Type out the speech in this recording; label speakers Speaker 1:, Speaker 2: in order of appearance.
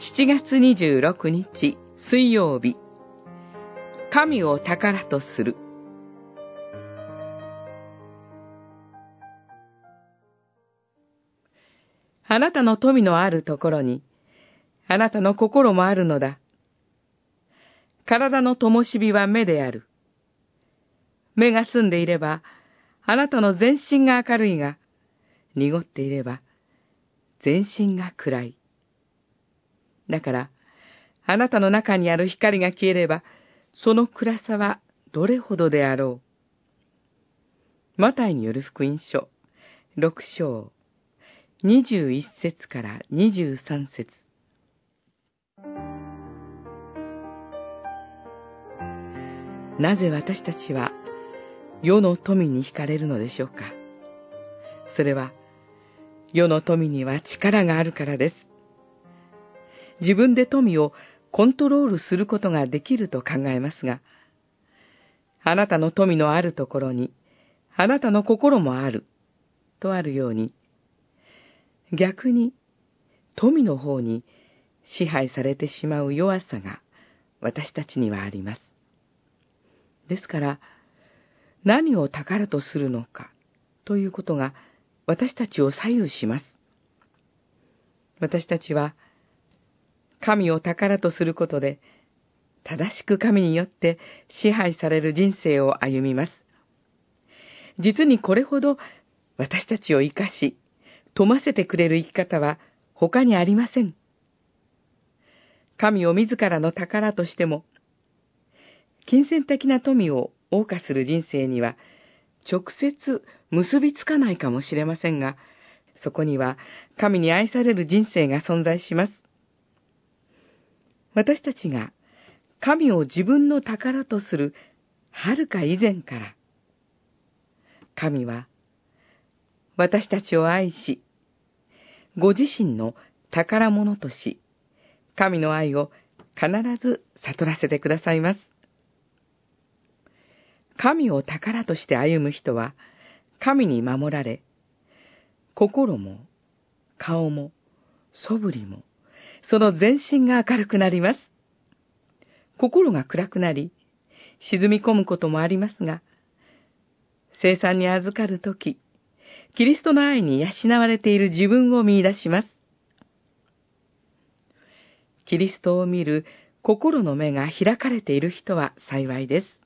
Speaker 1: 7月26日水曜日神を宝とするあなたの富のあるところにあなたの心もあるのだ。体の灯火は目である。目が澄んでいれば、あなたの全身が明るいが、濁っていれば、全身が暗い。だから、あなたの中にある光が消えれば、その暗さはどれほどであろう。マタイによる福音書、六章、二十一節から二十三節。なぜ私たちは世の富に惹かれるのでしょうか？それは世の富には力があるからです。自分で富をコントロールすることができると考えますが、あなたの富のあるところに、あなたの心もある、とあるように、逆に富の方に支配されてしまう弱さが私たちにはあります。ですから、何を宝とするのかということが私たちを左右します。私たちは神を宝とすることで正しく神によって支配される人生を歩みます。実にこれほど私たちを生かし、富ませてくれる生き方は他にありません。神を自らの宝としても、金銭的な富を謳歌する人生には、直接結びつかないかもしれませんが、そこには神に愛される人生が存在します。私たちが神を自分の宝とするはるか以前から、神は私たちを愛し、ご自身の宝物とし、神の愛を必ず悟らせてくださいます。神を宝として歩む人は、神に守られ、心も、顔も、素振りも、その全身が明るくなります。心が暗くなり、沈み込むこともありますが、生産に預かるとき、キリストの愛に養われている自分を見出します。キリストを見る心の目が開かれている人は幸いです。